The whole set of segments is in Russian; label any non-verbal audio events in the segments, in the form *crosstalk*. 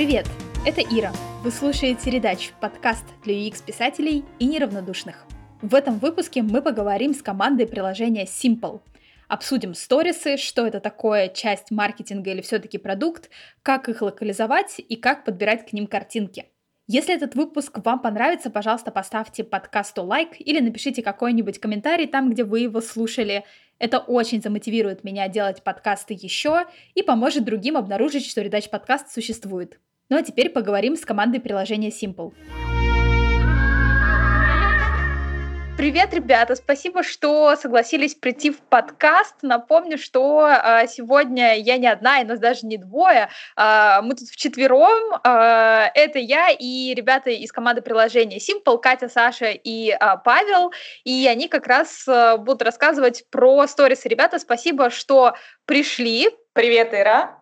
Привет, это Ира. Вы слушаете «Редач» — подкаст для UX-писателей и неравнодушных. В этом выпуске мы поговорим с командой приложения Simple. Обсудим сторисы, что это такое, часть маркетинга или все-таки продукт, как их локализовать и как подбирать к ним картинки. Если этот выпуск вам понравится, пожалуйста, поставьте подкасту лайк или напишите какой-нибудь комментарий там, где вы его слушали. Это очень замотивирует меня делать подкасты еще и поможет другим обнаружить, что Редач подкаст существует. Ну а теперь поговорим с командой приложения Simple. Привет, ребята! Спасибо, что согласились прийти в подкаст. Напомню, что э, сегодня я не одна, и нас даже не двое. Э, мы тут вчетвером. Э, это я и ребята из команды приложения Simple, Катя, Саша и э, Павел. И они как раз э, будут рассказывать про сторисы. Ребята, спасибо, что пришли. Привет, Ира.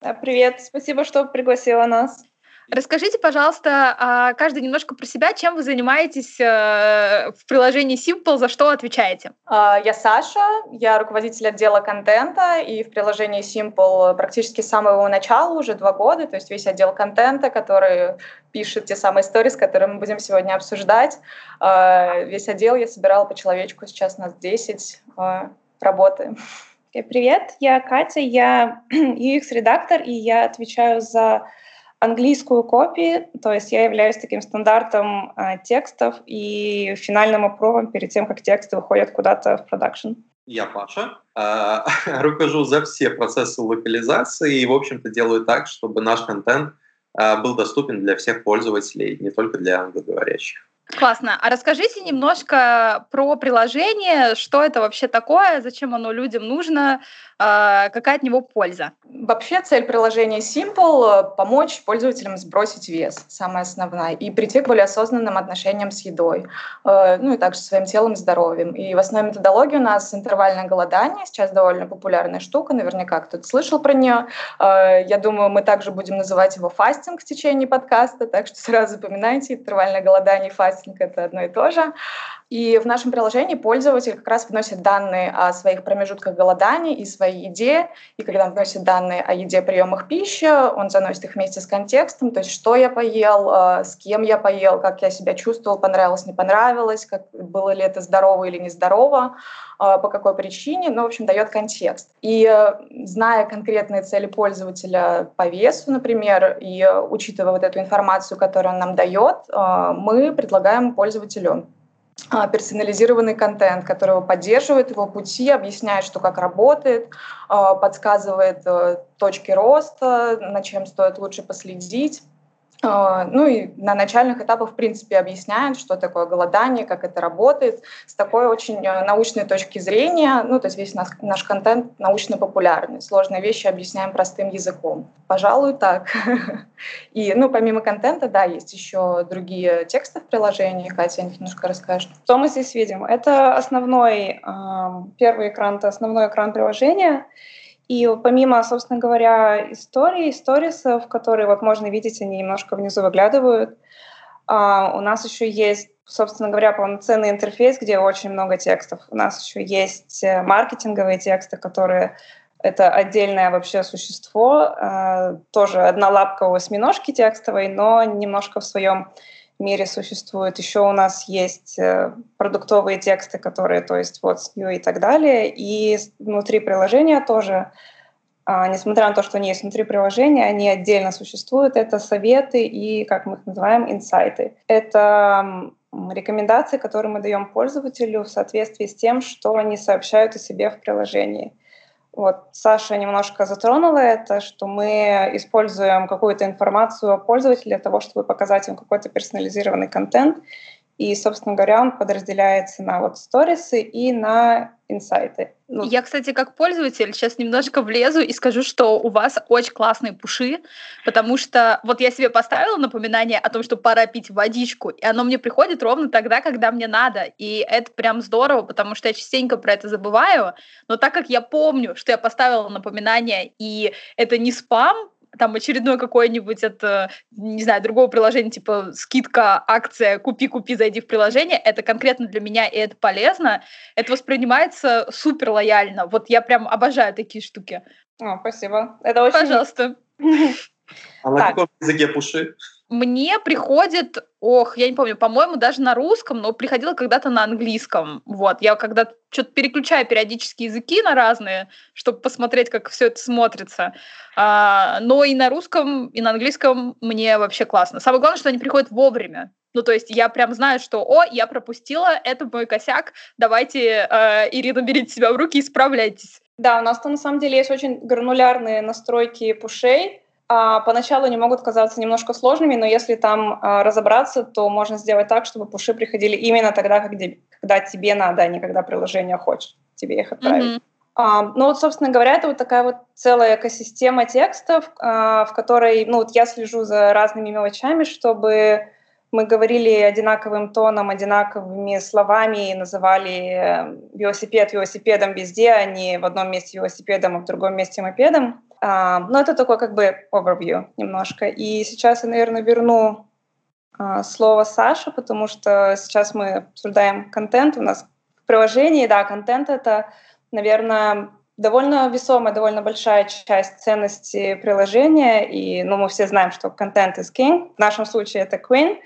Привет, спасибо, что пригласила нас. Расскажите, пожалуйста, а, каждый немножко про себя, чем вы занимаетесь э, в приложении Simple, за что отвечаете? А, я Саша, я руководитель отдела контента, и в приложении Simple практически с самого начала, уже два года, то есть весь отдел контента, который пишет те самые истории, которые мы будем сегодня обсуждать. А, весь отдел я собирала по человечку, сейчас нас 10, работаем. Привет, я Катя, я *clears throat* UX-редактор, и я отвечаю за английскую копию, то есть я являюсь таким стандартом э, текстов и финальным опровом перед тем, как тексты выходят куда-то в продакшн. Я Паша, э, *laughs* руковожу за все процессы локализации и, в общем-то, делаю так, чтобы наш контент э, был доступен для всех пользователей, не только для англоговорящих. Классно. А расскажите немножко про приложение, что это вообще такое, зачем оно людям нужно, а, какая от него польза? Вообще цель приложения Simple — помочь пользователям сбросить вес, самая основная, и прийти к более осознанным отношениям с едой, э, ну и также своим телом и здоровьем. И в основной методологии у нас интервальное голодание, сейчас довольно популярная штука, наверняка кто-то слышал про нее. Э, я думаю, мы также будем называть его фастинг в течение подкаста, так что сразу запоминайте, интервальное голодание и фастинг — это одно и то же. И в нашем приложении пользователь как раз вносит данные о своих промежутках голодания и своей еде. И когда он вносит данные о еде, приемах пищи, он заносит их вместе с контекстом, то есть что я поел, э, с кем я поел, как я себя чувствовал, понравилось, не понравилось, как, было ли это здорово или нездорово, э, по какой причине, ну, в общем, дает контекст. И э, зная конкретные цели пользователя по весу, например, и учитывая вот эту информацию, которую он нам дает, мы предлагаем пользователю персонализированный контент, который его поддерживает его пути, объясняет, что как работает, а, подсказывает э, точки роста, на чем стоит лучше последить. А, ну и на начальных этапах, в принципе, объясняют, что такое голодание, как это работает, с такой очень э, научной точки зрения. Ну, то есть весь наш, наш контент научно-популярный. Сложные вещи объясняем простым языком. Пожалуй, так. *laughs* И, ну, помимо контента, да, есть еще другие тексты в приложении. Катя немножко расскажет. Что мы здесь видим? Это основной, первый экран, это основной экран приложения. И помимо, собственно говоря, истории, сторисов, которые вот можно видеть, они немножко внизу выглядывают, Uh, у нас еще есть, собственно говоря, полноценный интерфейс, где очень много текстов. У нас еще есть э, маркетинговые тексты, которые это отдельное вообще существо, uh, тоже одна лапка у осьминожки текстовой, но немножко в своем мире существует. Еще у нас есть э, продуктовые тексты, которые, то есть вот SKU и так далее. И внутри приложения тоже, а, несмотря на то, что они есть внутри приложения, они отдельно существуют. Это советы и, как мы их называем, инсайты. Это рекомендации, которые мы даем пользователю в соответствии с тем, что они сообщают о себе в приложении. Вот Саша немножко затронула это, что мы используем какую-то информацию о пользователе для того, чтобы показать им какой-то персонализированный контент. И, собственно говоря, он подразделяется на вот сторисы и на инсайты. Ну. Я, кстати, как пользователь сейчас немножко влезу и скажу, что у вас очень классные пуши, потому что вот я себе поставила напоминание о том, что пора пить водичку, и оно мне приходит ровно тогда, когда мне надо. И это прям здорово, потому что я частенько про это забываю, но так как я помню, что я поставила напоминание, и это не спам, там очередной какой-нибудь это, не знаю, другого приложения, типа скидка, акция, купи-купи, зайди в приложение, это конкретно для меня, и это полезно, это воспринимается супер лояльно. Вот я прям обожаю такие штуки. О, спасибо. Это очень... Пожалуйста. *laughs* А на каком языке пуши? Мне приходит, ох, я не помню, по-моему, даже на русском, но приходило когда-то на английском. Вот, я когда что-то переключаю периодически языки на разные, чтобы посмотреть, как все это смотрится. А, но и на русском, и на английском мне вообще классно. Самое главное, что они приходят вовремя. Ну, то есть я прям знаю, что, о, я пропустила, это мой косяк, давайте, э, Ирина, берите себя в руки и справляйтесь. Да, у нас-то на самом деле есть очень гранулярные настройки пушей, поначалу они могут казаться немножко сложными, но если там а, разобраться, то можно сделать так, чтобы пуши приходили именно тогда, когда, тебе надо, а не когда приложение хочет тебе их отправить. Mm-hmm. А, ну вот, собственно говоря, это вот такая вот целая экосистема текстов, а, в которой, ну вот я слежу за разными мелочами, чтобы мы говорили одинаковым тоном, одинаковыми словами и называли э, велосипед велосипедом везде, а не в одном месте велосипедом, а в другом месте мопедом. А, но это такой как бы overview немножко. И сейчас я, наверное, верну а, слово Саше, потому что сейчас мы обсуждаем контент у нас в приложении. Да, контент — это, наверное, довольно весомая, довольно большая часть ценности приложения. И ну, мы все знаем, что контент is king. В нашем случае это queen.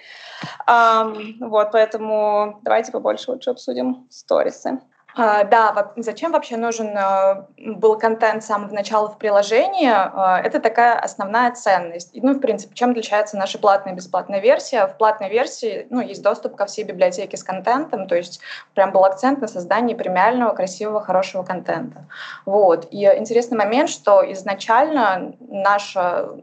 Um, вот, поэтому давайте побольше лучше обсудим сторисы. А, да, зачем вообще нужен э, был контент с самого начала в приложении? Э, это такая основная ценность. Ну, в принципе, чем отличается наша платная и бесплатная версия? В платной версии ну, есть доступ ко всей библиотеке с контентом, то есть прям был акцент на создании премиального, красивого, хорошего контента. Вот. И интересный момент, что изначально наш,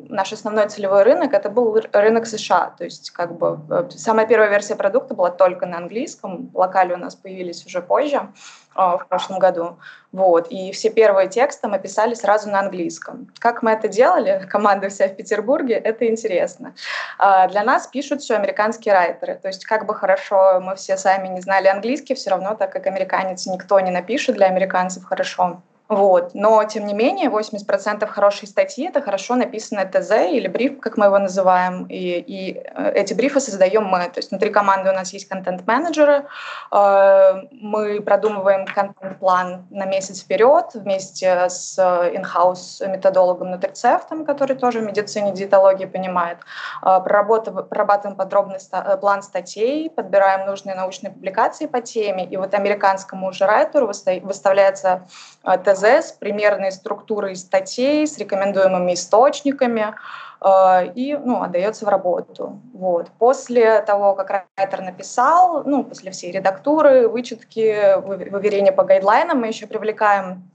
наш основной целевой рынок — это был рынок США. То есть как бы э, самая первая версия продукта была только на английском, локали у нас появились уже позже. А, в прошлом году. Вот. И все первые тексты мы писали сразу на английском. Как мы это делали, *laughs* команда вся в Петербурге, это интересно. А, для нас пишут все американские райтеры. То есть как бы хорошо мы все сами не знали английский, все равно, так как американец никто не напишет для американцев хорошо. Вот. Но, тем не менее, 80% хорошей статьи — это хорошо написанное ТЗ или бриф, как мы его называем, и, и э, эти брифы создаем мы. То есть внутри команды у нас есть контент-менеджеры, э, мы продумываем контент-план на месяц вперед вместе с in-house методологом нутрицептом, который тоже в медицине, диетологии понимает. Э, прорабатываем подробный план статей, подбираем нужные научные публикации по теме, и вот американскому уже райтеру выставляется ТЗ ТЗ с примерной структурой статей, с рекомендуемыми источниками э, и ну, отдается в работу. Вот. После того, как райтер написал, ну, после всей редактуры, вычетки, выверения по гайдлайнам, мы еще привлекаем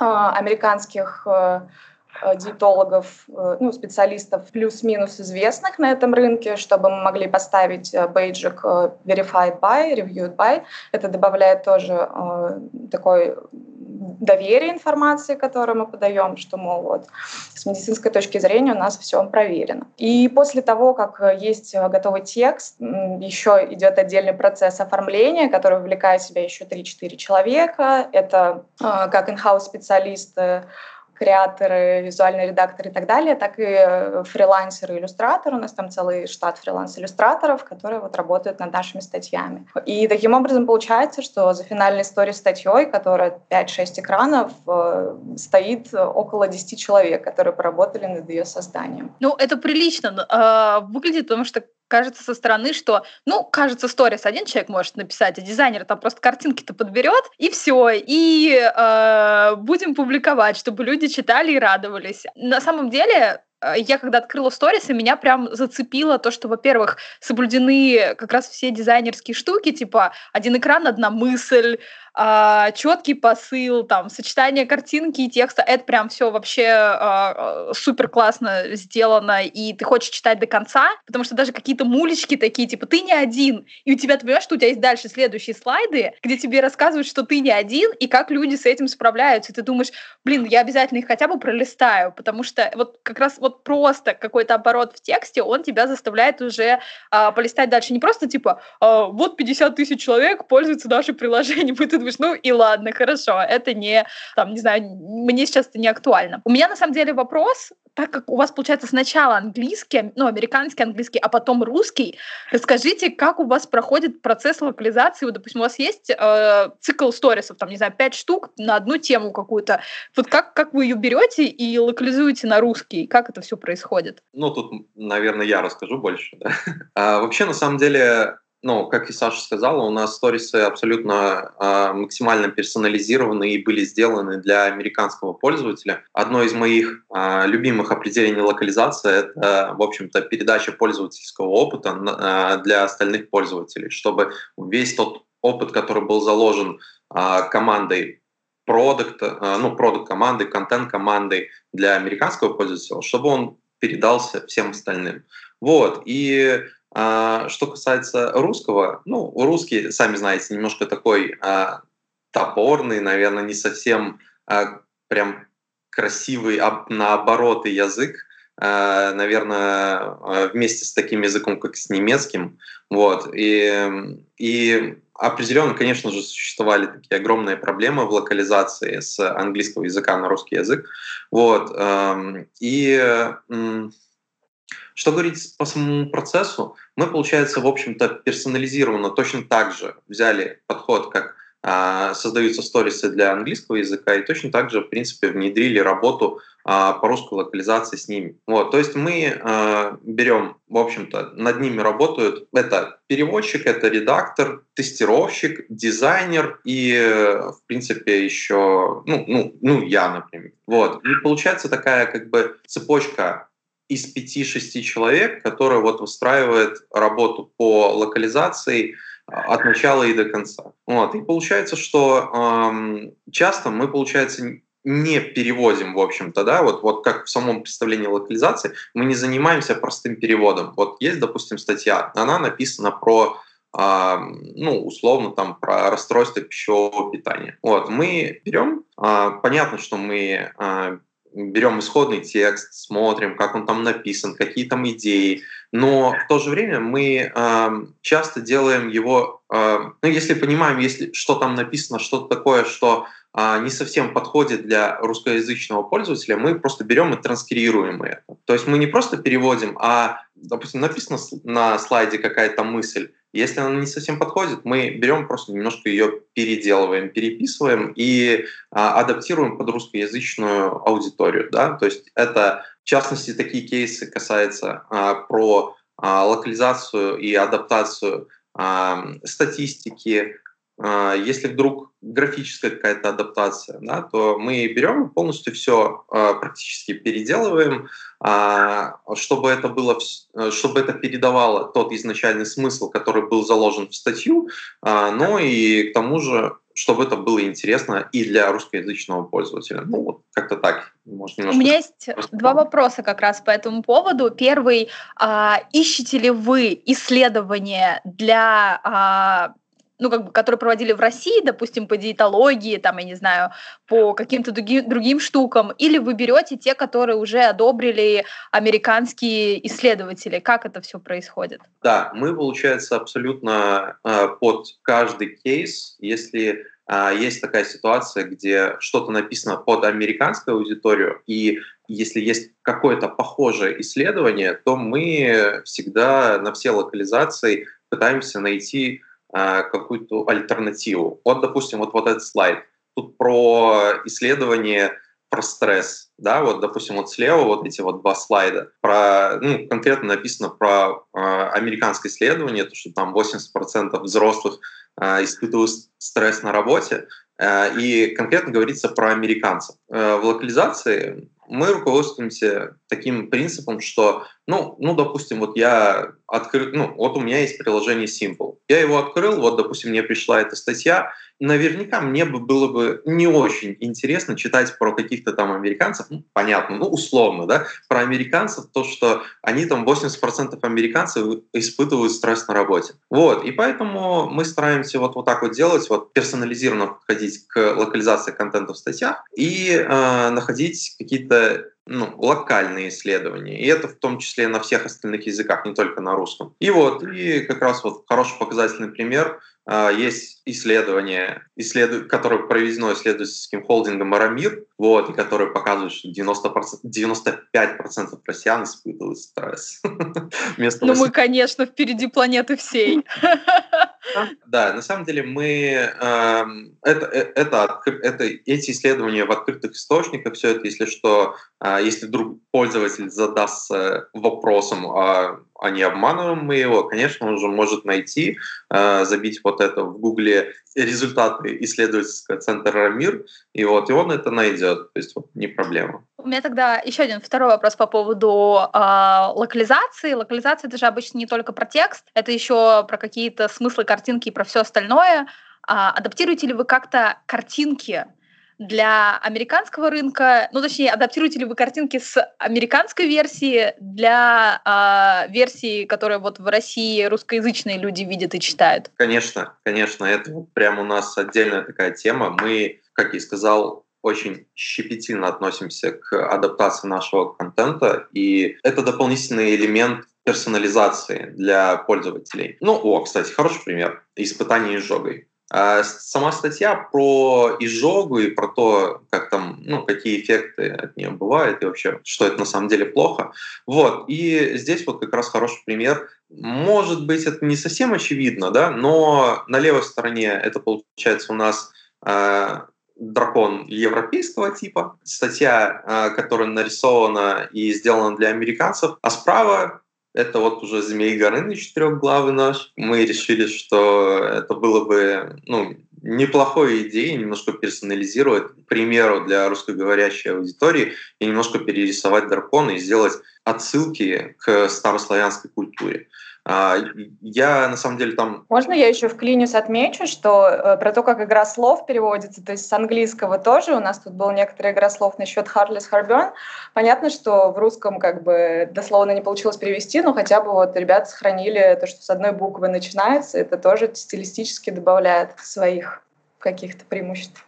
э, американских э, диетологов, ну, специалистов плюс-минус известных на этом рынке, чтобы мы могли поставить бейджик verified by, reviewed by. Это добавляет тоже такой доверие информации, которую мы подаем, что, мол, вот, с медицинской точки зрения у нас все проверено. И после того, как есть готовый текст, еще идет отдельный процесс оформления, который вовлекает в себя еще 3-4 человека. Это а, как in-house специалисты, креаторы, визуальные редакторы и так далее, так и э, фрилансеры, иллюстраторы. У нас там целый штат фриланс-иллюстраторов, которые вот работают над нашими статьями. И таким образом получается, что за финальной историей статьей, которая 5-6 экранов, э, стоит около 10 человек, которые поработали над ее созданием. Ну, это прилично э, выглядит, потому что кажется со стороны, что, ну, кажется, сторис один человек может написать, а дизайнер там просто картинки-то подберет, и все, и э, будем публиковать, чтобы люди читали и радовались. На самом деле, я когда открыла сторисы, меня прям зацепило то, что, во-первых, соблюдены как раз все дизайнерские штуки, типа один экран, одна мысль, а, четкий посыл, там, сочетание картинки и текста, это прям все вообще а, супер классно сделано, и ты хочешь читать до конца, потому что даже какие-то мулечки такие, типа, ты не один, и у тебя, ты понимаешь, что у тебя есть дальше следующие слайды, где тебе рассказывают, что ты не один, и как люди с этим справляются, и ты думаешь, блин, я обязательно их хотя бы пролистаю, потому что вот как раз вот просто какой-то оборот в тексте, он тебя заставляет уже а, полистать дальше, не просто типа, а, вот 50 тысяч человек пользуются нашим приложением, *laughs* и ты думаешь, ну и ладно, хорошо, это не, там, не знаю, мне сейчас это не актуально. У меня на самом деле вопрос, так как у вас получается сначала английский, ну, американский английский, а потом русский, расскажите, как у вас проходит процесс локализации. Вот, допустим, у вас есть э, цикл сторисов, там, не знаю, пять штук на одну тему какую-то. Вот как, как вы ее берете и локализуете на русский? Как это это все происходит? Ну, тут, наверное, я расскажу больше. Да? *laughs* А, вообще, на самом деле, ну, как и Саша сказала, у нас сторисы абсолютно э, максимально персонализированы и были сделаны для американского пользователя. Одно из моих э, любимых определений локализации — это, в общем-то, передача пользовательского опыта э, для остальных пользователей, чтобы весь тот опыт, который был заложен э, командой продукт, э, ну, продукт команды, контент командой для американского пользователя, чтобы он передался всем остальным. Вот. И а, что касается русского, ну, русский, сами знаете, немножко такой а, топорный, наверное, не совсем а, прям красивый, а наоборот язык, а, наверное, а, вместе с таким языком, как с немецким. Вот. И, и определенно, конечно же, существовали такие огромные проблемы в локализации с английского языка на русский язык. Вот. И что говорить по самому процессу, мы, получается, в общем-то, персонализированно точно так же взяли подход, как а, создаются сторисы для английского языка, и точно так же, в принципе, внедрили работу а, по русской локализации с ними. Вот, то есть мы а, берем, в общем-то, над ними работают, это переводчик, это редактор, тестировщик, дизайнер и, в принципе, еще, ну, ну, ну я, например. Вот, и получается такая как бы цепочка из 5-6 человек, которая вот устраивает работу по локализации а, от начала и до конца. Вот. И получается, что эм, часто мы, получается, не переводим, в общем-то, да, вот, вот как в самом представлении локализации, мы не занимаемся простым переводом. Вот есть, допустим, статья, она написана про э, ну, условно, там, про расстройство пищевого питания. Вот, мы берем, э, понятно, что мы э, берем исходный текст, смотрим, как он там написан, какие там идеи, но в то же время мы э, часто делаем его, э, ну, если понимаем, если что там написано, что-то такое, что не совсем подходит для русскоязычного пользователя, мы просто берем и транскрируем это. То есть мы не просто переводим, а, допустим, написано на слайде какая-то мысль, если она не совсем подходит, мы берем просто немножко ее переделываем, переписываем и а, адаптируем под русскоязычную аудиторию. Да? То есть это, в частности, такие кейсы касаются а, про а, локализацию и адаптацию а, статистики. А, если вдруг графическая какая-то адаптация, да, то мы берем полностью все а, практически переделываем, а, чтобы это было, э, чтобы это передавало тот изначальный смысл, который был заложен в статью, но и к тому же, чтобы это было интересно и для русскоязычного пользователя. Ну, вот как-то так. Может, У меня есть два вопроса как раз по этому поводу. Первый, ищете ли вы исследования для ну, как бы, которые проводили в России, допустим, по диетологии, там, я не знаю, по каким-то другим, другим штукам, или вы берете те, которые уже одобрили американские исследователи? Как это все происходит? Да, мы, получается, абсолютно э, под каждый кейс, если э, есть такая ситуация, где что-то написано под американскую аудиторию, и если есть какое-то похожее исследование, то мы всегда на все локализации пытаемся найти какую-то альтернативу. Вот, допустим, вот, вот этот слайд. Тут про исследование про стресс, да, вот, допустим, вот слева вот эти вот два слайда, про, ну, конкретно написано про э, американское исследование, то, что там 80% взрослых э, испытывают стресс на работе, э, и конкретно говорится про американцев. Э, в локализации мы руководствуемся таким принципом, что, ну, ну, допустим, вот я открыл, ну, вот у меня есть приложение Simple. Я его открыл, вот, допустим, мне пришла эта статья, наверняка мне бы было бы не очень интересно читать про каких-то там американцев, ну, понятно, ну, условно, да, про американцев, то, что они там 80% американцев испытывают стресс на работе. Вот, и поэтому мы стараемся вот, вот так вот делать, вот персонализированно подходить к локализации контента в статьях и э, находить какие-то ну, локальные исследования. И это в том числе на всех остальных языках, не только на русском. И вот, и как раз вот хороший показательный пример а, есть исследование, исслед... которое проведено исследовательским холдингом Арамир, вот, и которое показывает, что 90%, 95% россиян испытывают стресс. *laughs* Ну мы, конечно, впереди планеты всей. *laughs* Да, на самом деле мы эм, это, э, это, эти исследования в открытых источниках, все это, если что, а, если вдруг пользователь задастся вопросом, а, а не обманываем мы его, конечно, он же может найти, а, забить вот это в Гугле результаты исследовательского центра РАМИР, и вот и он это найдет, то есть вот, не проблема. У меня тогда еще один второй вопрос по поводу э, локализации. Локализация это же обычно не только про текст, это еще про какие-то смыслы картинки и про все остальное. А, адаптируете ли вы как-то картинки для американского рынка, ну точнее, адаптируете ли вы картинки с американской версии для э, версии, которая вот в России русскоязычные люди видят и читают? Конечно, конечно, это прям у нас отдельная такая тема. Мы, как я сказал, очень щепетильно относимся к адаптации нашего контента, и это дополнительный элемент персонализации для пользователей. Ну, о, кстати, хороший пример. Испытание изжогой. А сама статья про изжогу и про то, как там, ну, какие эффекты от нее бывают и вообще, что это на самом деле плохо. Вот. И здесь вот как раз хороший пример. Может быть, это не совсем очевидно, да, но на левой стороне это получается у нас э, дракон европейского типа, статья, э, которая нарисована и сделана для американцев, а справа это вот уже Змей Горыныч четырехглавый наш. Мы решили, что это было бы ну, неплохой идеей немножко персонализировать, к примеру, для русскоговорящей аудитории и немножко перерисовать дракона и сделать отсылки к старославянской культуре. А, я на самом деле там... Можно я еще в Клинис отмечу, что э, про то, как игра слов переводится, то есть с английского тоже, у нас тут был некоторый игра слов насчет Heartless Harburn. Понятно, что в русском как бы дословно не получилось перевести, но хотя бы вот ребята сохранили то, что с одной буквы начинается, это тоже стилистически добавляет своих каких-то преимуществ.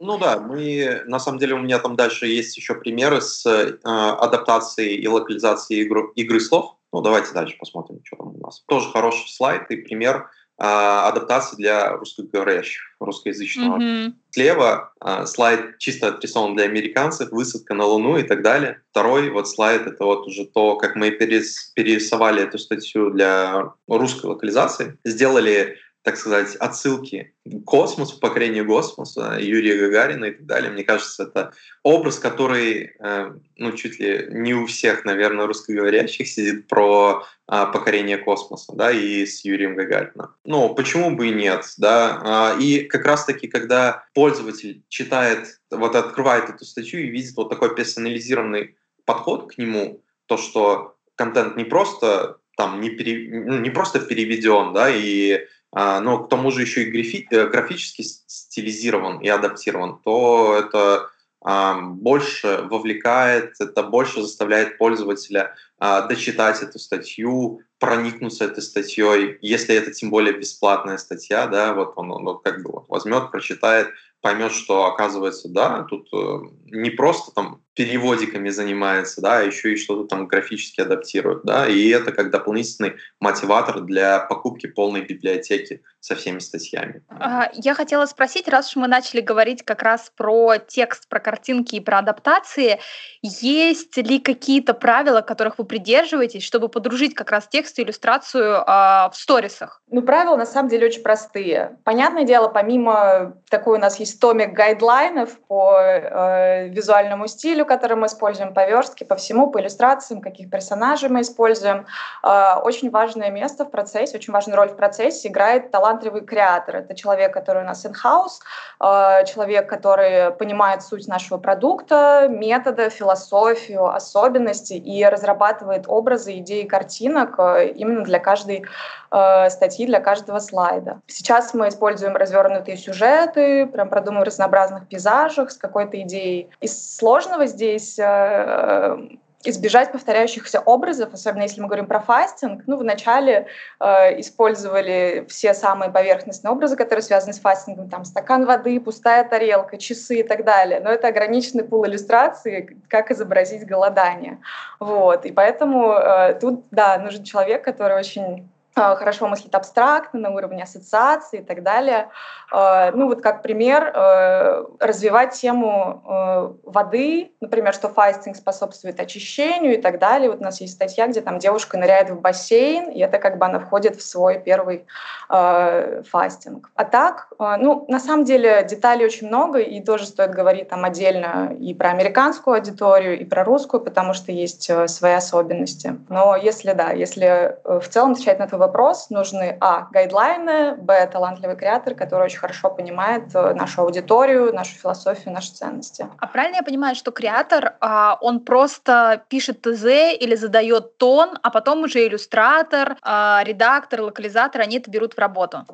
Ну да, мы на самом деле у меня там дальше есть еще примеры с э, адаптацией и локализацией игры, игры слов. Ну, давайте дальше посмотрим, что там у нас. Тоже хороший слайд и пример э, адаптации для русскоговорящих, русскоязычного. Mm-hmm. Слева э, слайд чисто отрисован для американцев, высадка на Луну и так далее. Второй вот слайд — это вот уже то, как мы перес, перерисовали эту статью для русской локализации. Сделали так сказать, отсылки к космосу, покорению космоса, Юрия Гагарина и так далее. Мне кажется, это образ, который, э, ну, чуть ли не у всех, наверное, русскоговорящих сидит про э, покорение космоса, да, и с Юрием Гагарином. Ну, почему бы и нет, да. Э, и как раз-таки, когда пользователь читает, вот открывает эту статью и видит вот такой персонализированный подход к нему, то, что контент не просто там не, пере, ну, не просто переведен, да, и а, но к тому же еще и графи, э, графически стилизирован и адаптирован, то это а, больше вовлекает, это больше заставляет пользователя а, дочитать эту статью, проникнуться этой статьей, если это тем более бесплатная статья, да, вот он, он как бы вот возьмет, прочитает, поймет, что оказывается, да, тут э, не просто там переводиками занимается, да, а еще и что-то там графически адаптирует, да, и это как дополнительный мотиватор для покупки полной библиотеки со всеми статьями. А, я хотела спросить, раз уж мы начали говорить как раз про текст, про картинки и про адаптации, есть ли какие-то правила, которых вы придерживаетесь, чтобы подружить как раз текст и иллюстрацию э, в сторисах? Ну, правила на самом деле очень простые. Понятное дело, помимо такой у нас есть томик гайдлайнов по э, визуальному стилю, который мы используем, по верстке, по всему, по иллюстрациям, каких персонажей мы используем, э, очень важное место в процессе, очень важную роль в процессе играет талантливый креатор. Это человек, который у нас in-house, э, человек, который понимает суть нашего продукта, метода, философию, особенности и разрабатывает образы, идеи картинок э, именно для каждой э, статьи, для каждого слайда. Сейчас мы используем развернутые сюжеты, прям продумываем разнообразных пейзажах с какой-то идеей. Из сложного здесь э, избежать повторяющихся образов, особенно если мы говорим про фастинг. Ну, вначале э, использовали все самые поверхностные образы, которые связаны с фастингом, там стакан воды, пустая тарелка, часы и так далее. Но это ограниченный пул иллюстрации, как изобразить голодание. Вот. И поэтому э, тут, да, нужен человек, который очень хорошо мыслит абстрактно, на уровне ассоциации и так далее. А, ну вот как пример, э, развивать тему э, воды, например, что фастинг способствует очищению и так далее. Вот у нас есть статья, где там девушка ныряет в бассейн, и это как бы она входит в свой первый э, фастинг. А так, ну на самом деле деталей очень много, и тоже стоит говорить там отдельно и про американскую аудиторию, и про русскую, потому что есть свои особенности. Но если да, если в целом отвечать на твой вопрос, нужны, а, гайдлайны, б, талантливый креатор, который очень хорошо понимает э, нашу аудиторию, нашу философию, наши ценности. А правильно я понимаю, что креатор, а, он просто пишет ТЗ или задает тон, а потом уже иллюстратор, а, редактор, локализатор, они это берут в работу?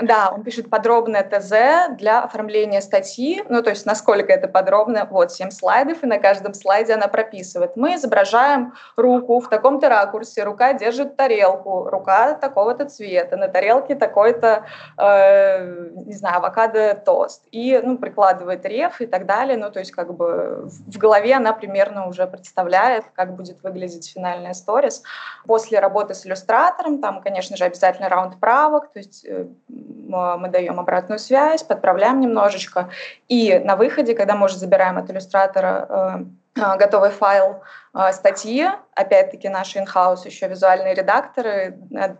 Да, он пишет подробное ТЗ для оформления статьи, ну то есть насколько это подробно, вот 7 слайдов, и на каждом слайде она прописывает. Мы изображаем руку в таком-то ракурсе, рука держит тарелку, рука такого-то цвета, на тарелке такой-то, э, не знаю, авокадо тост. И, ну, прикладывает реф и так далее. Ну, то есть, как бы в голове она примерно уже представляет, как будет выглядеть финальная сторис. После работы с иллюстратором, там, конечно же, обязательно раунд правок, то есть э, мы даем обратную связь, подправляем немножечко. И на выходе, когда мы уже забираем от иллюстратора э, готовый файл э, статьи, опять-таки наши in-house еще визуальные редакторы э,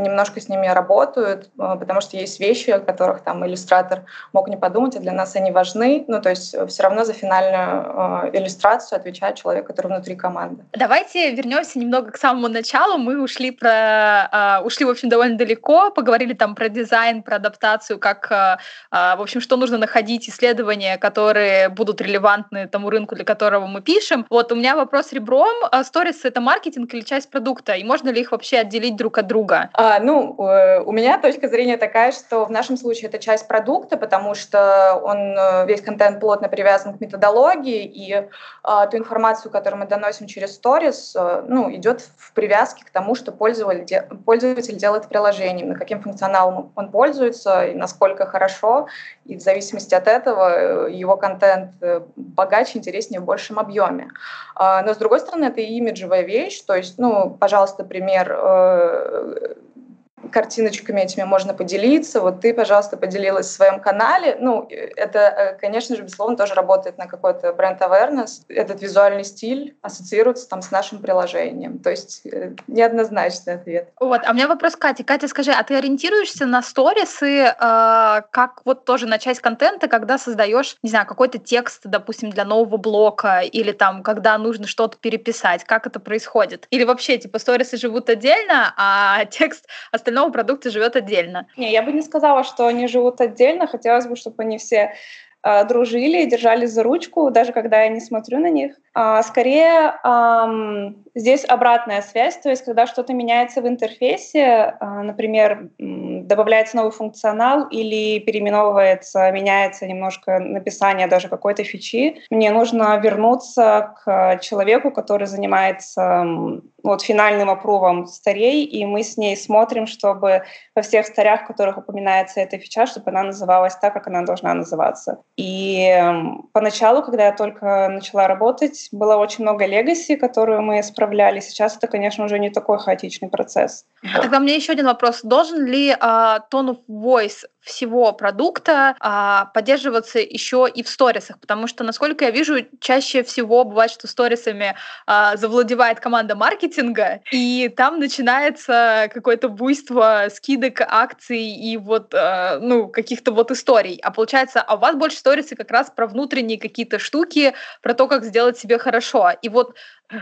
немножко с ними работают, э, потому что есть вещи, о которых там иллюстратор мог не подумать, а для нас они важны. Ну, то есть все равно за финальную э, иллюстрацию отвечает человек, который внутри команды. Давайте вернемся немного к самому началу. Мы ушли про ушли, в общем, довольно далеко, поговорили там про дизайн, про адаптацию, как, в общем, что нужно находить, исследования, которые будут релевантны тому рынку, для которого мы пишем. Вот у меня вопрос ребром. Сервис — это маркетинг или часть продукта? И можно ли их вообще отделить друг от друга? А, ну, э, у меня точка зрения такая, что в нашем случае это часть продукта, потому что он, э, весь контент плотно привязан к методологии, и а, ту информацию, которую мы доносим через сторис, э, ну, идет в привязке к тому, что пользователь, пользователь делает приложением, на каким функционалом он пользуется, и насколько хорошо, и в зависимости от этого его контент богаче, интереснее в большем объеме. А, но, с другой стороны, это и имидж имиджевая вещь, то есть, ну, пожалуйста, пример картиночками этими можно поделиться. Вот ты, пожалуйста, поделилась в своем канале. Ну, это, э, конечно же, безусловно, тоже работает на какой-то бренд awareness. Этот визуальный стиль ассоциируется там с нашим приложением. То есть э, неоднозначный ответ. Вот, а у меня вопрос к Кате. Катя, скажи, а ты ориентируешься на сторисы э, как вот тоже на часть контента, когда создаешь, не знаю, какой-то текст, допустим, для нового блока или там, когда нужно что-то переписать? Как это происходит? Или вообще, типа, сторисы живут отдельно, а *laughs* текст остального остального продукта живет отдельно. Не, я бы не сказала, что они живут отдельно. Хотелось бы, чтобы они все э, дружили и держались за ручку, даже когда я не смотрю на них. А, скорее, здесь обратная связь, то есть когда что-то меняется в интерфейсе, э, например, добавляется новый функционал или переименовывается, меняется немножко написание даже какой-то фичи, мне нужно вернуться к человеку, который занимается вот финальным опровом старей, и мы с ней смотрим, чтобы во всех старях, в которых упоминается эта фича, чтобы она называлась так, как она должна называться. И поначалу, когда я только начала работать, было очень много легаси, которую мы исправляли. Сейчас это, конечно, уже не такой хаотичный процесс. Тогда у еще один вопрос. Должен ли uh, tone of voice всего продукта а, поддерживаться еще и в сторисах, потому что, насколько я вижу, чаще всего бывает, что сторисами а, завладевает команда маркетинга, и там начинается какое-то буйство скидок, акций и вот, а, ну, каких-то вот историй. А получается, а у вас больше сторисы как раз про внутренние какие-то штуки, про то, как сделать себе хорошо. И вот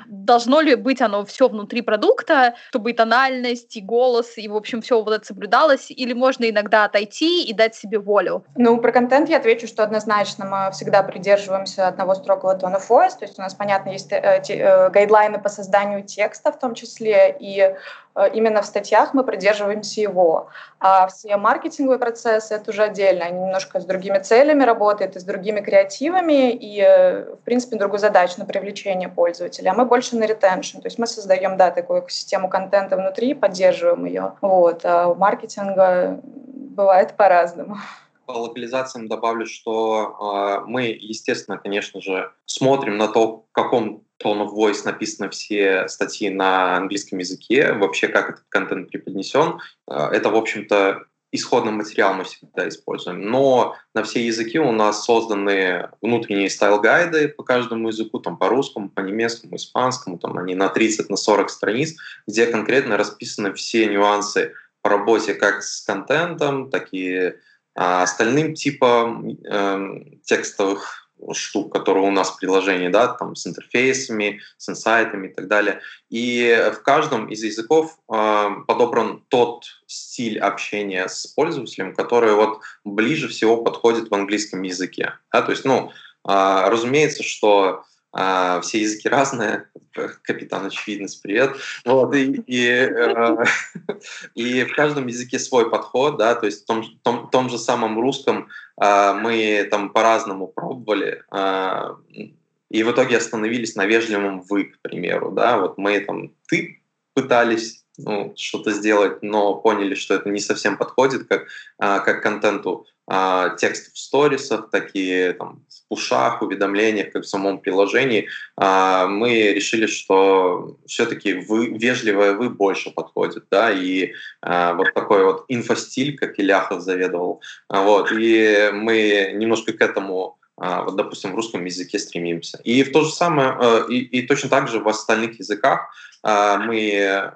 должно ли быть оно все внутри продукта, чтобы и тональность, и голос, и, в общем, все вот это соблюдалось, или можно иногда отойти и дать себе волю? Ну, про контент я отвечу, что однозначно мы всегда придерживаемся одного строгого тона voice, то есть у нас, понятно, есть э, э, гайдлайны по созданию текста в том числе, и Э, именно в статьях мы придерживаемся его. А все маркетинговые процессы — это уже отдельно. Они немножко с другими целями работают и с другими креативами, и, в принципе, другую задачу на привлечение пользователя. А мы больше на ретеншн. То есть мы создаем, да, такую систему контента внутри, поддерживаем ее. Вот. А у маркетинга бывает по-разному. По локализациям добавлю, что э, мы, естественно, конечно же, смотрим на то, в каком Tone of Voice написаны все статьи на английском языке, вообще как этот контент преподнесен. Это, в общем-то, исходный материал мы всегда используем. Но на все языки у нас созданы внутренние стайл-гайды по каждому языку, там по русскому, по немецкому, испанскому, там они на 30, на 40 страниц, где конкретно расписаны все нюансы по работе как с контентом, так и а, остальным типом э, текстовых штук, которые у нас в приложении, да, там с интерфейсами, с инсайтами и так далее. И в каждом из языков э, подобран тот стиль общения с пользователем, который вот ближе всего подходит в английском языке. Да? То есть, ну, э, разумеется, что а, все языки разные. *laughs* Капитан Очевидность, привет. Вот, и, и, э, *laughs* и в каждом языке свой подход, да, то есть в том, том, том же самом русском э, мы там по-разному пробовали, э, и в итоге остановились на вежливом «вы», к примеру, да, вот мы там «ты» пытались ну, что-то сделать, но поняли, что это не совсем подходит как, а, как контенту а, текст в сторисах, такие там, в пушах, уведомлениях, как в самом приложении, а, мы решили, что все-таки вы, вежливое вы больше подходит, да, и а, вот такой вот инфостиль, как Иляхов заведовал, вот, и мы немножко к этому вот, допустим, в русском языке стремимся. И в то же самое, и, и точно так же в остальных языках мы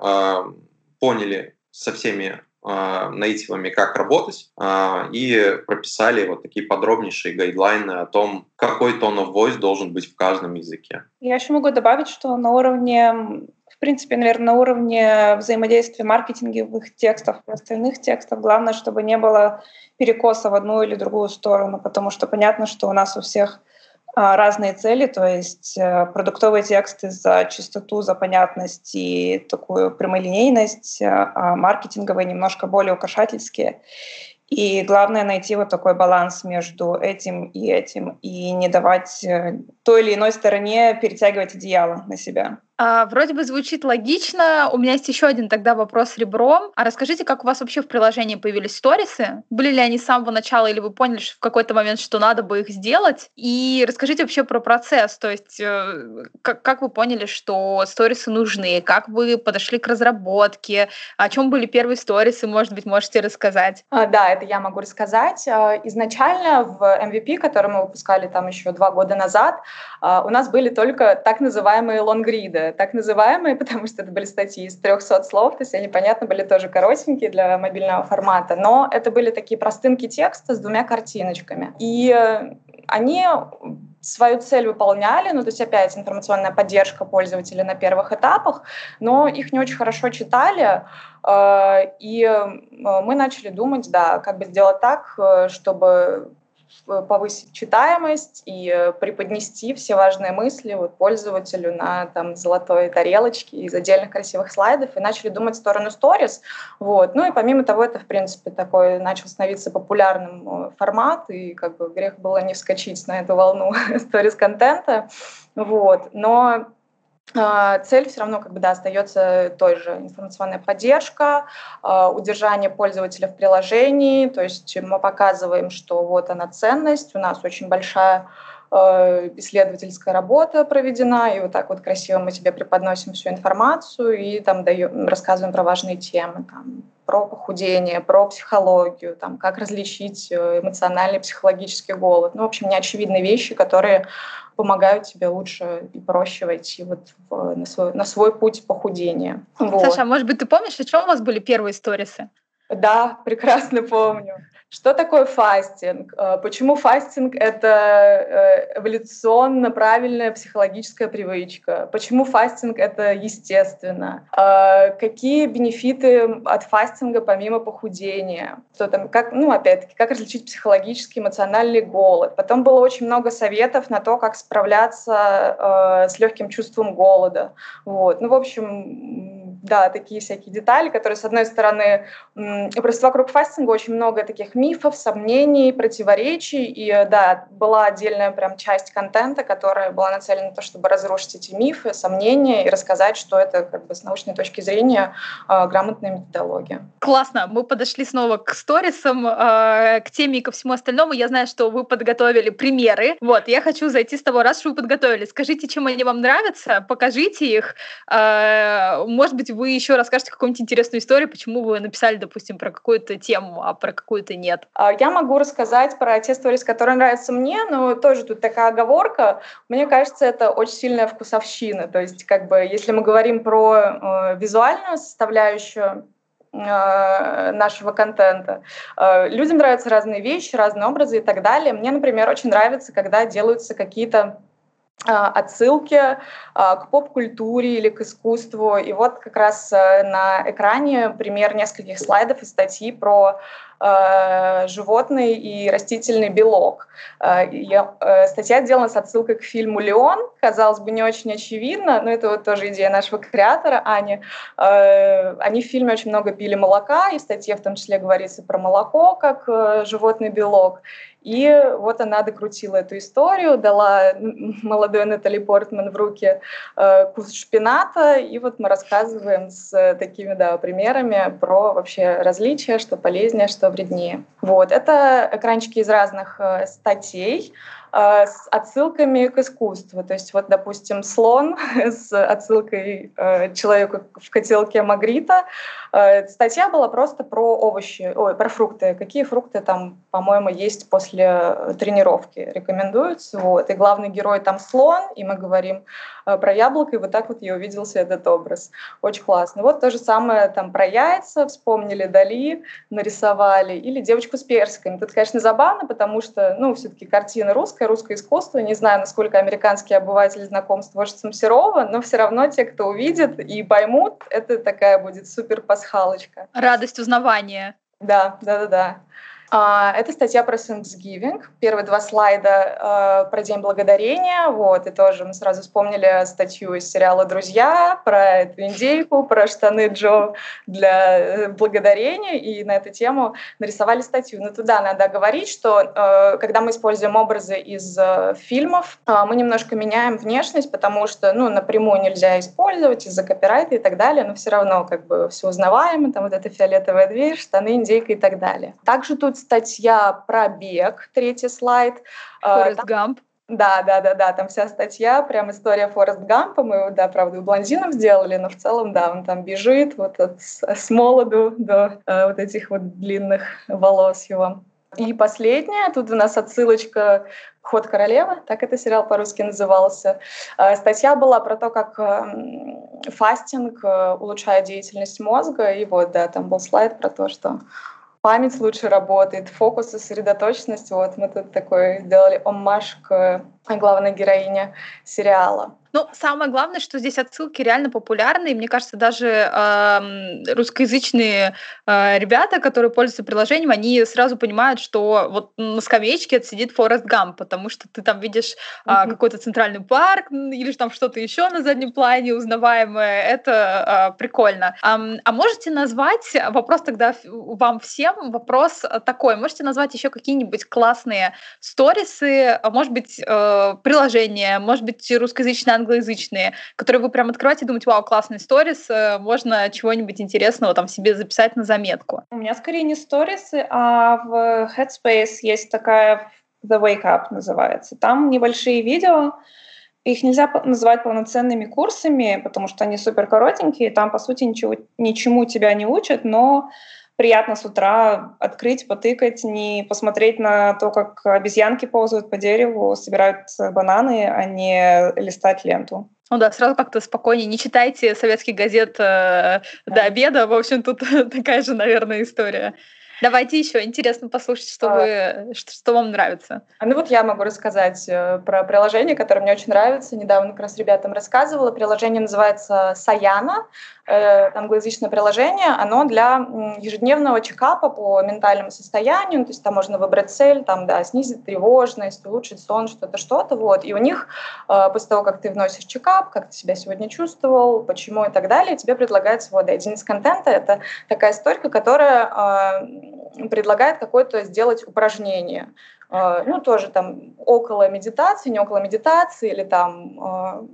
поняли со всеми а, нейтивами, как работать, а, и прописали вот такие подробнейшие гайдлайны о том, какой тон of voice должен быть в каждом языке. Я еще могу добавить, что на уровне в принципе, наверное, на уровне взаимодействия маркетинговых текстов и остальных текстов главное, чтобы не было перекоса в одну или другую сторону, потому что понятно, что у нас у всех а, разные цели, то есть э, продуктовые тексты за чистоту, за понятность и такую прямолинейность, э, а маркетинговые немножко более украшательские. И главное найти вот такой баланс между этим и этим, и не давать э, той или иной стороне перетягивать одеяло на себя. А, вроде бы звучит логично. У меня есть еще один тогда вопрос ребром. А расскажите, как у вас вообще в приложении появились сторисы? Были ли они с самого начала, или вы поняли что в какой-то момент, что надо бы их сделать? И расскажите вообще про процесс. То есть, э, как, как вы поняли, что сторисы нужны? Как вы подошли к разработке? О чем были первые сторисы? Может быть, можете рассказать? А, да, это я могу рассказать. А, изначально в MVP, который мы выпускали там еще два года назад, а, у нас были только так называемые лонгриды так называемые, *laughs* потому что это были статьи из 300 слов, то есть они, понятно, были тоже коротенькие для мобильного формата, но это были такие простынки текста с двумя картиночками. И э, они свою цель выполняли, ну, то есть опять информационная поддержка пользователя на первых этапах, но их не очень хорошо читали, э, и э, мы начали думать, да, как бы сделать так, чтобы повысить читаемость и э, преподнести все важные мысли вот, пользователю на там, золотой тарелочке из отдельных красивых слайдов и начали думать в сторону сторис. Вот. Ну и помимо того, это, в принципе, такой начал становиться популярным э, формат, и как бы грех было не вскочить на эту волну *laughs* сторис-контента. Вот. Но цель все равно как бы, да, остается той же. Информационная поддержка, а, удержание пользователя в приложении. То есть мы показываем, что вот она ценность, у нас очень большая а, исследовательская работа проведена, и вот так вот красиво мы тебе преподносим всю информацию и там даем, рассказываем про важные темы, там, про похудение, про психологию, там, как различить э, эмоциональный, психологический голод. Ну, в общем, неочевидные вещи, которые помогают тебе лучше и проще войти вот в, на, свой, на свой путь похудения. Вот. Саша, а может быть, ты помнишь, о чем у вас были первые сторисы? Да, прекрасно помню. Что такое fasting? Э, почему fasting — это э, эволюционно правильная психологическая привычка? Почему фастинг — это естественно? Э, какие benefit ы от fasting а помимо похудения? Что там, как, ну, опять-таки, как различить психологический, эмоциональный голод? Потом было очень много советов на то, как справляться с легким чувством голода. Вот. Ну, в общем, да, такие всякие детали, которые, с одной стороны, просто вокруг фастинга очень много таких мифов, сомнений, противоречий, и, да, была отдельная прям часть контента, которая была нацелена на то, чтобы разрушить эти мифы, сомнения и рассказать, что это как бы с научной точки зрения э, грамотная методология. Классно, мы подошли снова к сторисам, э, к теме и ко всему остальному. Я знаю, что вы подготовили примеры. Вот, я хочу зайти с того, раз что вы подготовили. Скажите, чем они вам нравятся, покажите их. Э, может быть, вы еще расскажете какую-нибудь интересную историю, почему вы написали, допустим, про какую-то тему, а про какую-то нет. А, я могу рассказать про те сторис, которые нравятся мне, но тоже тут такая оговорка. Мне кажется, это очень сильная вкусовщина. То есть, как бы, если мы говорим про э, визуальную составляющую, э, нашего контента. Э, людям нравятся разные вещи, разные образы и так далее. Мне, например, очень нравится, когда делаются какие-то а, отсылки к поп-культуре или к искусству. И вот как раз э, на экране пример нескольких слайдов и статьи про э, животный и растительный белок. Э, статья сделана с отсылкой к фильму «Леон». Казалось бы, не очень очевидно, но это вот тоже идея нашего креатора Ани. Они в фильме очень много пили молока, и в статье в том числе говорится про молоко как животный белок. И вот она докрутила эту историю, дала молодой Натали Портман в руки э, кус шпината, и вот мы рассказываем с такими да, примерами про вообще различия, что полезнее, что вреднее. Вот, это экранчики из разных э, статей. А, с отсылками к искусству. То есть вот, допустим, слон *laughs* с отсылкой э, человеку в котелке Магрита. Э, статья была просто про овощи, ой, про фрукты. Какие фрукты там, по-моему, есть после тренировки, рекомендуются. Вот. И главный герой там слон, и мы говорим э, про яблоко, и вот так вот я увиделся этот образ. Очень классно. Вот то же самое там про яйца, вспомнили Дали, нарисовали, или девочку с персиками. Тут, конечно, забавно, потому что, ну, все-таки картина русская, русское, искусство. Не знаю, насколько американские обыватели знаком с творчеством Серова, но все равно те, кто увидит и поймут, это такая будет супер пасхалочка. Радость узнавания. Да, да, да, да. А, это статья про Thanksgiving. Первые два слайда э, про День Благодарения. Вот, и тоже мы сразу вспомнили статью из сериала «Друзья» про эту индейку, про штаны Джо для э, благодарения. И на эту тему нарисовали статью. Но туда надо говорить, что э, когда мы используем образы из э, фильмов, э, мы немножко меняем внешность, потому что ну, напрямую нельзя использовать из-за копирайта и так далее, но все равно как бы все узнаваемо, там вот эта фиолетовая дверь, штаны, индейка и так далее. Также тут статья про бег, третий слайд. А, Форест Гамп. Да, да, да, да, там вся статья, прям история Форест Гампа, мы его, да, правда, у блондинов сделали, но в целом, да, он там бежит вот от, с молоду до э, вот этих вот длинных волос его. И последняя, тут у нас отсылочка «Ход королевы», так это сериал по-русски назывался. Э, статья была про то, как эм, фастинг э, улучшает деятельность мозга, и вот, да, там был слайд про то, что память лучше работает, фокус, сосредоточенность. Вот мы тут такой сделали оммаж к главной героине сериала. Ну, самое главное, что здесь отсылки реально популярны. И мне кажется, даже э, русскоязычные э, ребята, которые пользуются приложением, они сразу понимают, что вот на скамеечке сидит Форест Гамп, потому что ты там видишь э, mm-hmm. какой-то центральный парк или там что-то еще на заднем плане узнаваемое. Это э, прикольно. А, а можете назвать, вопрос тогда вам всем, вопрос такой, можете назвать еще какие-нибудь классные сторисы, может быть, э, приложения, может быть, русскоязычные англоязычные, которые вы прям открываете и думаете, вау, классный сторис, э, можно чего-нибудь интересного там себе записать на заметку? У меня скорее не сторисы, а в Headspace есть такая The Wake Up называется. Там небольшие видео, их нельзя называть полноценными курсами, потому что они супер коротенькие, там, по сути, ничего, ничему тебя не учат, но приятно с утра открыть, потыкать, не посмотреть на то, как обезьянки ползают по дереву, собирают бананы, а не листать ленту. Ну да, сразу как-то спокойнее. Не читайте советских газет э, да. до обеда. В общем, тут *laughs* такая же, наверное, история. Давайте еще интересно послушать, что, а, вы, что, что вам нравится. А ну вот я могу рассказать э, про приложение, которое мне очень нравится. Недавно как раз ребятам рассказывала. Приложение называется Саяна. Э, англоязычное приложение. Оно для ежедневного чекапа по ментальному состоянию. То есть там можно выбрать цель, там, да, снизить тревожность, улучшить сон, что-то, что-то. Вот. И у них э, после того, как ты вносишь чекап, как ты себя сегодня чувствовал, почему и так далее, тебе предлагается вот один из контента. Это такая история, которая предлагает какое-то сделать упражнение. Ну, тоже там около медитации, не около медитации, или там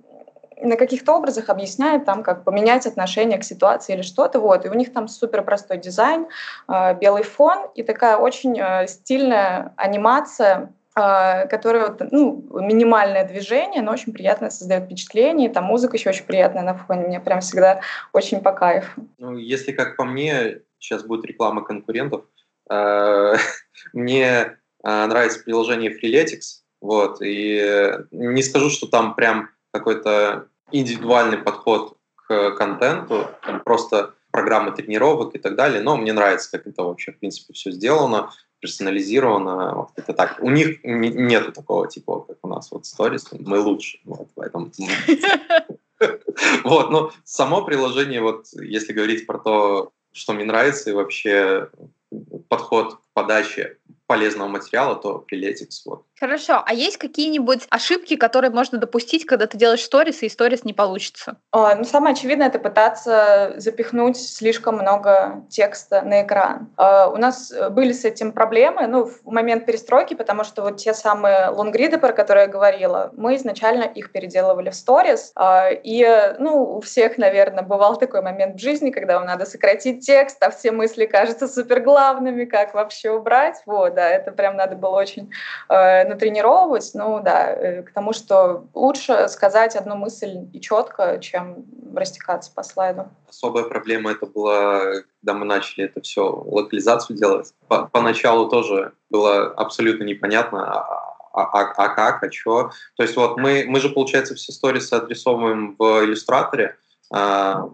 на каких-то образах объясняет там, как поменять отношение к ситуации или что-то. Вот. И у них там супер простой дизайн, а, белый фон и такая очень стильная анимация, которая ну, минимальное движение, но очень приятно создает впечатление. Там музыка еще очень приятная на фоне. Мне прям всегда очень по кайфу. Ну, если как по мне, сейчас будет реклама конкурентов, Э, *laughs* мне э, нравится приложение Freeletics, вот, и не скажу, что там прям какой-то индивидуальный подход к контенту, там просто программы тренировок и так далее, но мне нравится, как это вообще, в принципе, все сделано, персонализировано, вот это так. У них нету такого типа, как у нас вот Stories, мы лучше, вот, поэтому... *laughs* Вот, ну, само приложение, вот, если говорить про то, что мне нравится, и вообще подход к подаче полезного материала, то Freeletics. Вот. Хорошо. А есть какие-нибудь ошибки, которые можно допустить, когда ты делаешь сторис, и сторис не получится? А, ну, самое очевидное — это пытаться запихнуть слишком много текста на экран. А, у нас были с этим проблемы ну, в момент перестройки, потому что вот те самые лонгриды, про которые я говорила, мы изначально их переделывали в сторис. А, и ну, у всех, наверное, бывал такой момент в жизни, когда вам надо сократить текст, а все мысли кажутся суперглавными, как вообще убрать. Вот, да, это прям надо было очень э, натренировывать. Ну да, э, к тому, что лучше сказать одну мысль и четко, чем растекаться по слайду. Особая проблема это была, когда мы начали это все локализацию делать. По поначалу тоже было абсолютно непонятно, а, а, а, а как, а что. То есть вот мы, мы же, получается, все сторисы адресовываем в иллюстраторе, а,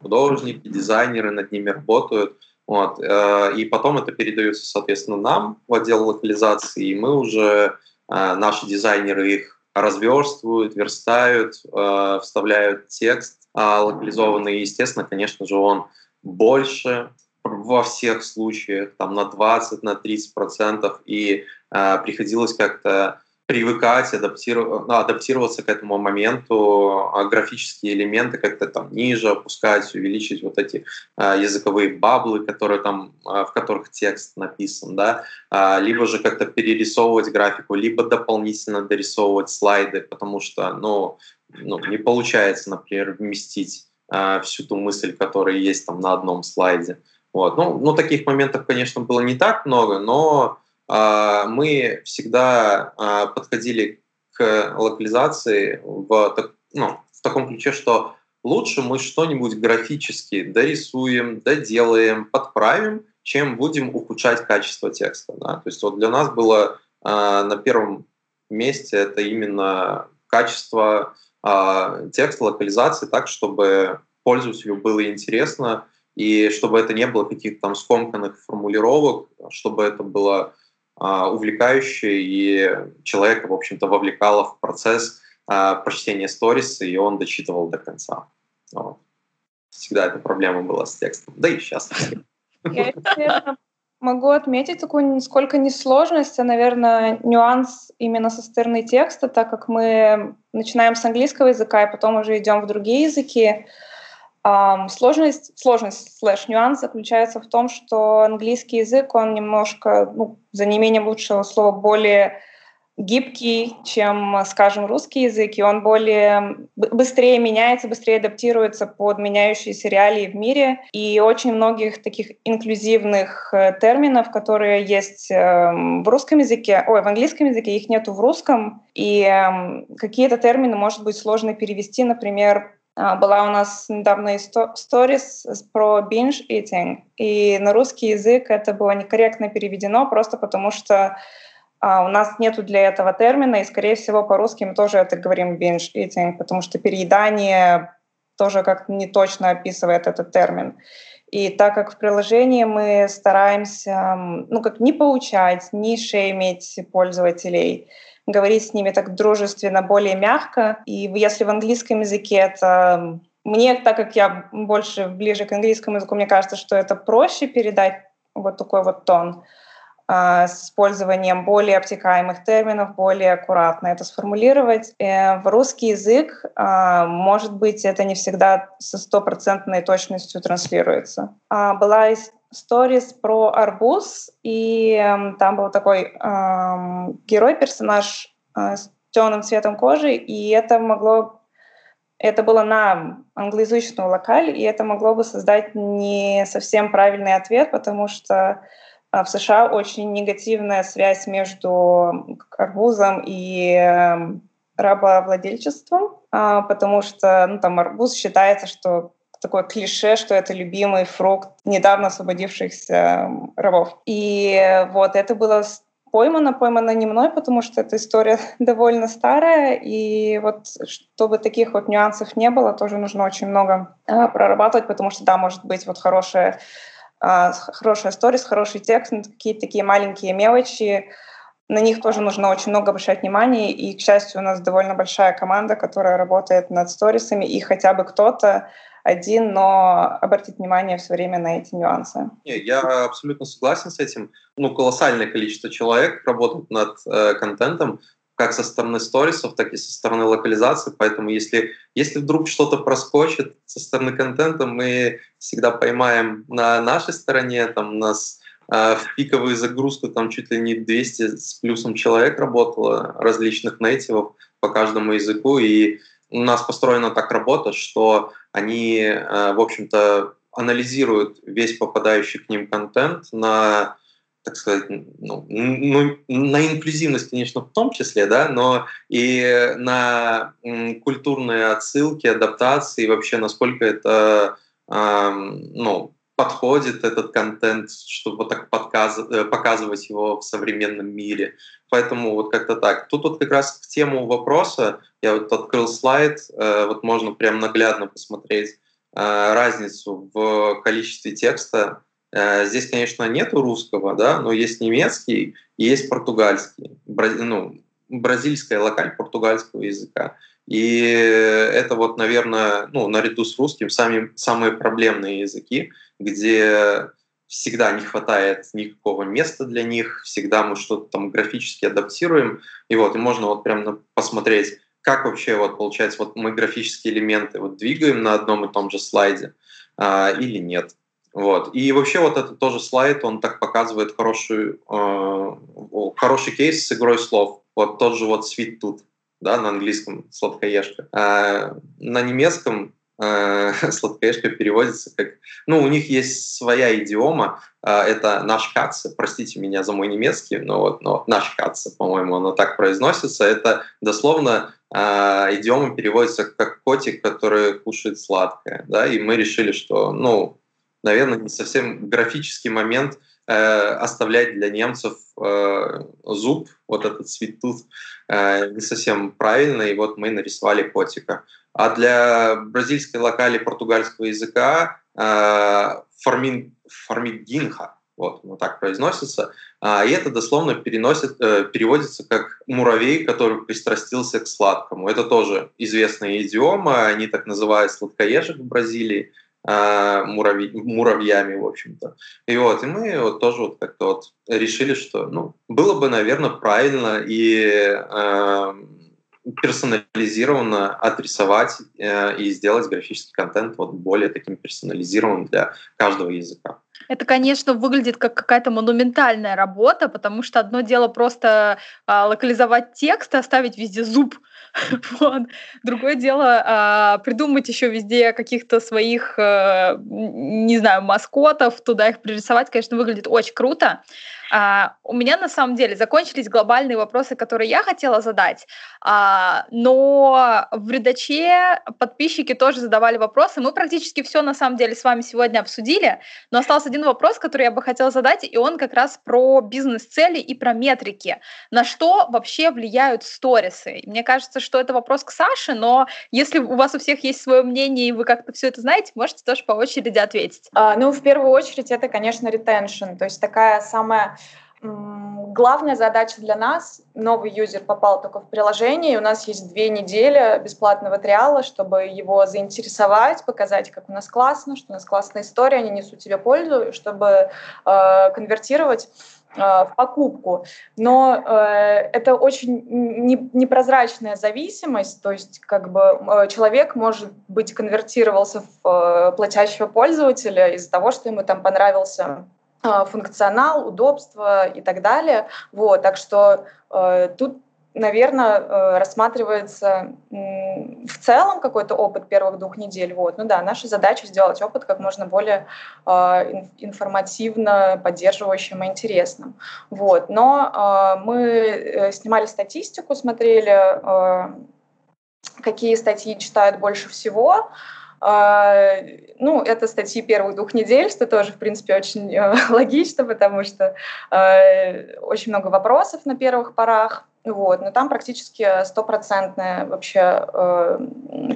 художники, дизайнеры над ними работают. Вот. Э, и потом это передается, соответственно, нам в отдел локализации, и мы уже, э, наши дизайнеры их разверстывают, верстают, э, вставляют текст локализованный. И, естественно, конечно же, он больше во всех случаях, там на 20, на 30 процентов, и приходилось как-то привыкать, адаптироваться, ну, адаптироваться к этому моменту, а графические элементы как-то там ниже опускать, увеличить вот эти а, языковые баблы, которые там, а, в которых текст написан, да, а, либо же как-то перерисовывать графику, либо дополнительно дорисовывать слайды, потому что, ну, ну не получается, например, вместить а, всю ту мысль, которая есть там на одном слайде. Вот. Ну, ну, таких моментов, конечно, было не так много, но мы всегда а, подходили к локализации в, ну, в таком ключе, что лучше мы что-нибудь графически дорисуем, доделаем, подправим, чем будем ухудшать качество текста. Да? То есть вот для нас было э, на первом месте это именно качество э, текста, локализации так, чтобы пользователю было интересно, и чтобы это не было каких-то там скомканных формулировок, чтобы это было а, увлекающее, и человека, в общем-то, вовлекало в процесс а, прочтения сториса, и он дочитывал до конца. Вот. Всегда эта проблема была с текстом. Да и сейчас. Я, могу отметить такую нисколько не сложность, а, наверное, нюанс именно со стороны текста, так как мы начинаем с английского языка и потом уже идем в другие языки. Um, сложность, сложность слэш нюанс заключается в том, что английский язык, он немножко, ну, за неимением лучшего слова, более гибкий, чем, скажем, русский язык, и он более быстрее меняется, быстрее адаптируется под меняющиеся реалии в мире. И очень многих таких инклюзивных э, терминов, которые есть эм, в русском языке, ой, в английском языке, их нету в русском. И эм, какие-то термины, может быть, сложно перевести, например, была у нас недавно сторис про binge eating, и на русский язык это было некорректно переведено, просто потому что а, у нас нету для этого термина, и, скорее всего, по-русски мы тоже это говорим binge eating, потому что переедание тоже как-то не точно описывает этот термин. И так как в приложении мы стараемся, ну, как не поучать, не шеймить пользователей, говорить с ними так дружественно, более мягко. И если в английском языке это... Мне, так как я больше ближе к английскому языку, мне кажется, что это проще передать вот такой вот тон а, с использованием более обтекаемых терминов, более аккуратно это сформулировать. Э, в русский язык, а, может быть, это не всегда со стопроцентной точностью транслируется. А, была сторис про арбуз, и эм, там был такой эм, герой-персонаж э, с темным цветом кожи, и это могло это было на англоязычную локаль, и это могло бы создать не совсем правильный ответ, потому что э, в США очень негативная связь между арбузом и эм, рабовладельчеством, а, потому что ну, там арбуз считается, что такое клише, что это любимый фрукт недавно освободившихся рабов. И вот это было поймано, поймано не мной, потому что эта история *laughs* довольно старая, и вот чтобы таких вот нюансов не было, тоже нужно очень много э, прорабатывать, потому что, да, может быть вот хорошая, э, хорошая сторис, хороший текст, какие-то такие маленькие мелочи, на них тоже нужно очень много обращать внимание, и, к счастью, у нас довольно большая команда, которая работает над сторисами, и хотя бы кто-то один, но обратить внимание все время на эти нюансы. Не, я абсолютно согласен с этим. Ну, колоссальное количество человек работает над э, контентом, как со стороны сторисов, так и со стороны локализации. Поэтому если, если вдруг что-то проскочит со стороны контента, мы всегда поймаем на нашей стороне, там у нас э, в пиковую загрузку там чуть ли не 200 с плюсом человек работало, различных нейтивов по каждому языку, и у нас построена так работа, что они, э, в общем-то, анализируют весь попадающий к ним контент на так сказать, ну, ну, на инклюзивность, конечно, в том числе, да, но и на культурные отсылки, адаптации, вообще насколько это, э, ну, подходит этот контент, чтобы так подказ... Э, показывать его в современном мире. Поэтому вот как-то так. Тут вот как раз к тему вопроса я вот открыл слайд, э, вот можно прям наглядно посмотреть э, разницу в количестве текста. Здесь, конечно, нету русского, да, но есть немецкий и есть португальский, ну, бразильская локаль португальского языка. И это вот, наверное, ну, наряду с русским сами, самые проблемные языки, где всегда не хватает никакого места для них, всегда мы что-то там графически адаптируем. И вот, и можно вот прям посмотреть, как вообще вот получается, вот мы графические элементы вот двигаем на одном и том же слайде а, или нет. Вот. И вообще вот этот тоже слайд, он так показывает хороший, э, хороший кейс с игрой слов. Вот тот же вот свит тут, да, на английском сладкоежка. А на немецком э, *laughs* сладкоежка переводится как... Ну, у них есть своя идиома, э, это наш каца, простите меня за мой немецкий, но вот но наш каца, по-моему, оно так произносится. Это дословно э, идиома переводится как котик, который кушает сладкое, да, и мы решили, что, ну, наверное, не совсем графический момент оставлять для немцев э, зуб, вот этот цветут, э, не совсем правильно, и вот мы нарисовали котика. А для бразильской локали португальского языка э, формин, формигинха, вот, вот так произносится, а, и это дословно переносит, э, переводится как «муравей, который пристрастился к сладкому». Это тоже известная идиома, они так называют сладкоежек в Бразилии, э, муравь, муравьями, в общем-то. И вот, и мы вот тоже вот как-то вот решили, что, ну, было бы, наверное, правильно и э, персонализированно отрисовать э, и сделать графический контент вот более таким персонализированным для каждого языка. Это, конечно, выглядит как какая-то монументальная работа, потому что одно дело просто а, локализовать текст и оставить везде зуб. *laughs* вот. Другое дело а, придумать еще везде каких-то своих, а, не знаю, маскотов, туда их пририсовать, конечно, выглядит очень круто. А, у меня на самом деле закончились глобальные вопросы, которые я хотела задать, а, но в редаче подписчики тоже задавали вопросы. Мы практически все на самом деле с вами сегодня обсудили, но остался один вопрос, который я бы хотела задать, и он как раз про бизнес-цели и про метрики. На что вообще влияют сторисы? Мне кажется, что это вопрос к Саше, но если у вас у всех есть свое мнение, и вы как-то все это знаете, можете тоже по очереди ответить. А, ну, в первую очередь, это, конечно, ретеншн, то есть такая самая главная задача для нас, новый юзер попал только в приложение, и у нас есть две недели бесплатного триала, чтобы его заинтересовать, показать, как у нас классно, что у нас классная история, они несут тебе пользу, чтобы э, конвертировать э, в покупку. Но э, это очень не, непрозрачная зависимость, то есть как бы э, человек может быть конвертировался в э, платящего пользователя из-за того, что ему там понравился функционал, удобство и так далее. Вот, так что э, тут наверное, э, рассматривается в целом какой-то опыт первых двух недель. Вот. Ну да, наша задача сделать опыт как можно более э, информативно, поддерживающим и интересным. Вот. Но э, мы снимали статистику, смотрели, какие статьи читают больше всего. А, ну, это статьи первых двух недель, что тоже, в принципе, очень э, *laughs* логично, потому что э, очень много вопросов на первых порах. Вот, но там практически стопроцентные вообще э,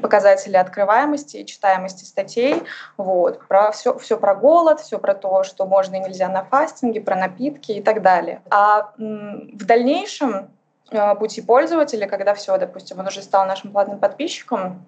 показатели открываемости и читаемости статей. Вот, про все, все про голод, все про то, что можно и нельзя на фастинге, про напитки и так далее. А в дальнейшем э, пути пользователя, когда все, допустим, он уже стал нашим платным подписчиком,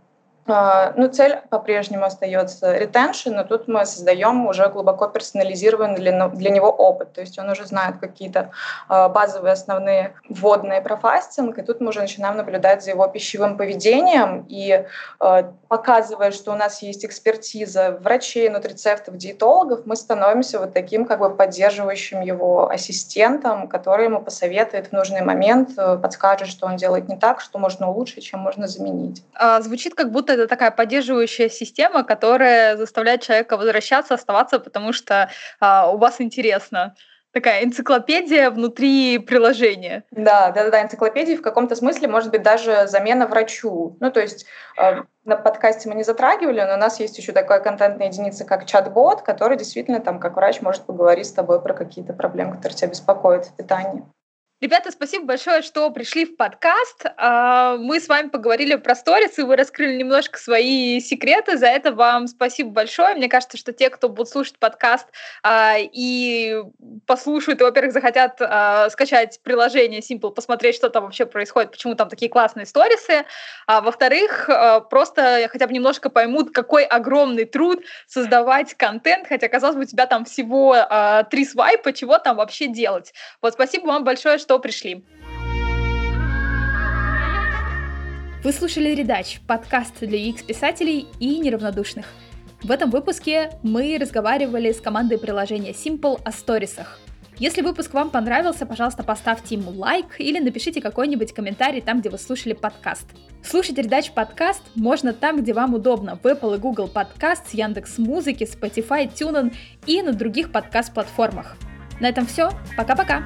ну, цель по-прежнему остается retention, но тут мы создаем уже глубоко персонализированный для, для него опыт. То есть он уже знает какие-то а, базовые основные вводные про фастинг, и тут мы уже начинаем наблюдать за его пищевым поведением и а, показывая, что у нас есть экспертиза врачей, нутрицептов, диетологов, мы становимся вот таким как бы поддерживающим его ассистентом, который ему посоветует в нужный момент, э, подскажет, что он делает не так, что можно улучшить, чем можно заменить. Звучит как будто это такая поддерживающая система, которая заставляет человека возвращаться, оставаться, потому что а, у вас интересно такая энциклопедия внутри приложения. Да, да, да, энциклопедия в каком-то смысле может быть даже замена врачу. Ну, то есть э, на подкасте мы не затрагивали, но у нас есть еще такая контентная единица, как чат-бот, который действительно там, как врач, может поговорить с тобой про какие-то проблемы, которые тебя беспокоят в питании. Ребята, спасибо большое, что пришли в подкаст. А, мы с вами поговорили про сторис, и вы раскрыли немножко свои секреты. За это вам спасибо большое. Мне кажется, что те, кто будут слушать подкаст а, и послушают, и, во-первых, захотят а, скачать приложение Simple, посмотреть, что там вообще происходит, почему там такие классные сторисы. А во-вторых, просто хотя бы немножко поймут, какой огромный труд создавать контент, хотя, казалось бы, у тебя там всего три свайпа, чего там вообще делать. Вот спасибо вам большое, что пришли. Вы слушали «Редач» — подкаст для UX-писателей и неравнодушных. В этом выпуске мы разговаривали с командой приложения Simple о сторисах. Если выпуск вам понравился, пожалуйста, поставьте ему лайк или напишите какой-нибудь комментарий там, где вы слушали подкаст. Слушать «Редач» подкаст можно там, где вам удобно, в Apple и Google Подкаст, Яндекс Музыки, Spotify, TuneIn и на других подкаст-платформах. На этом все. Пока-пока!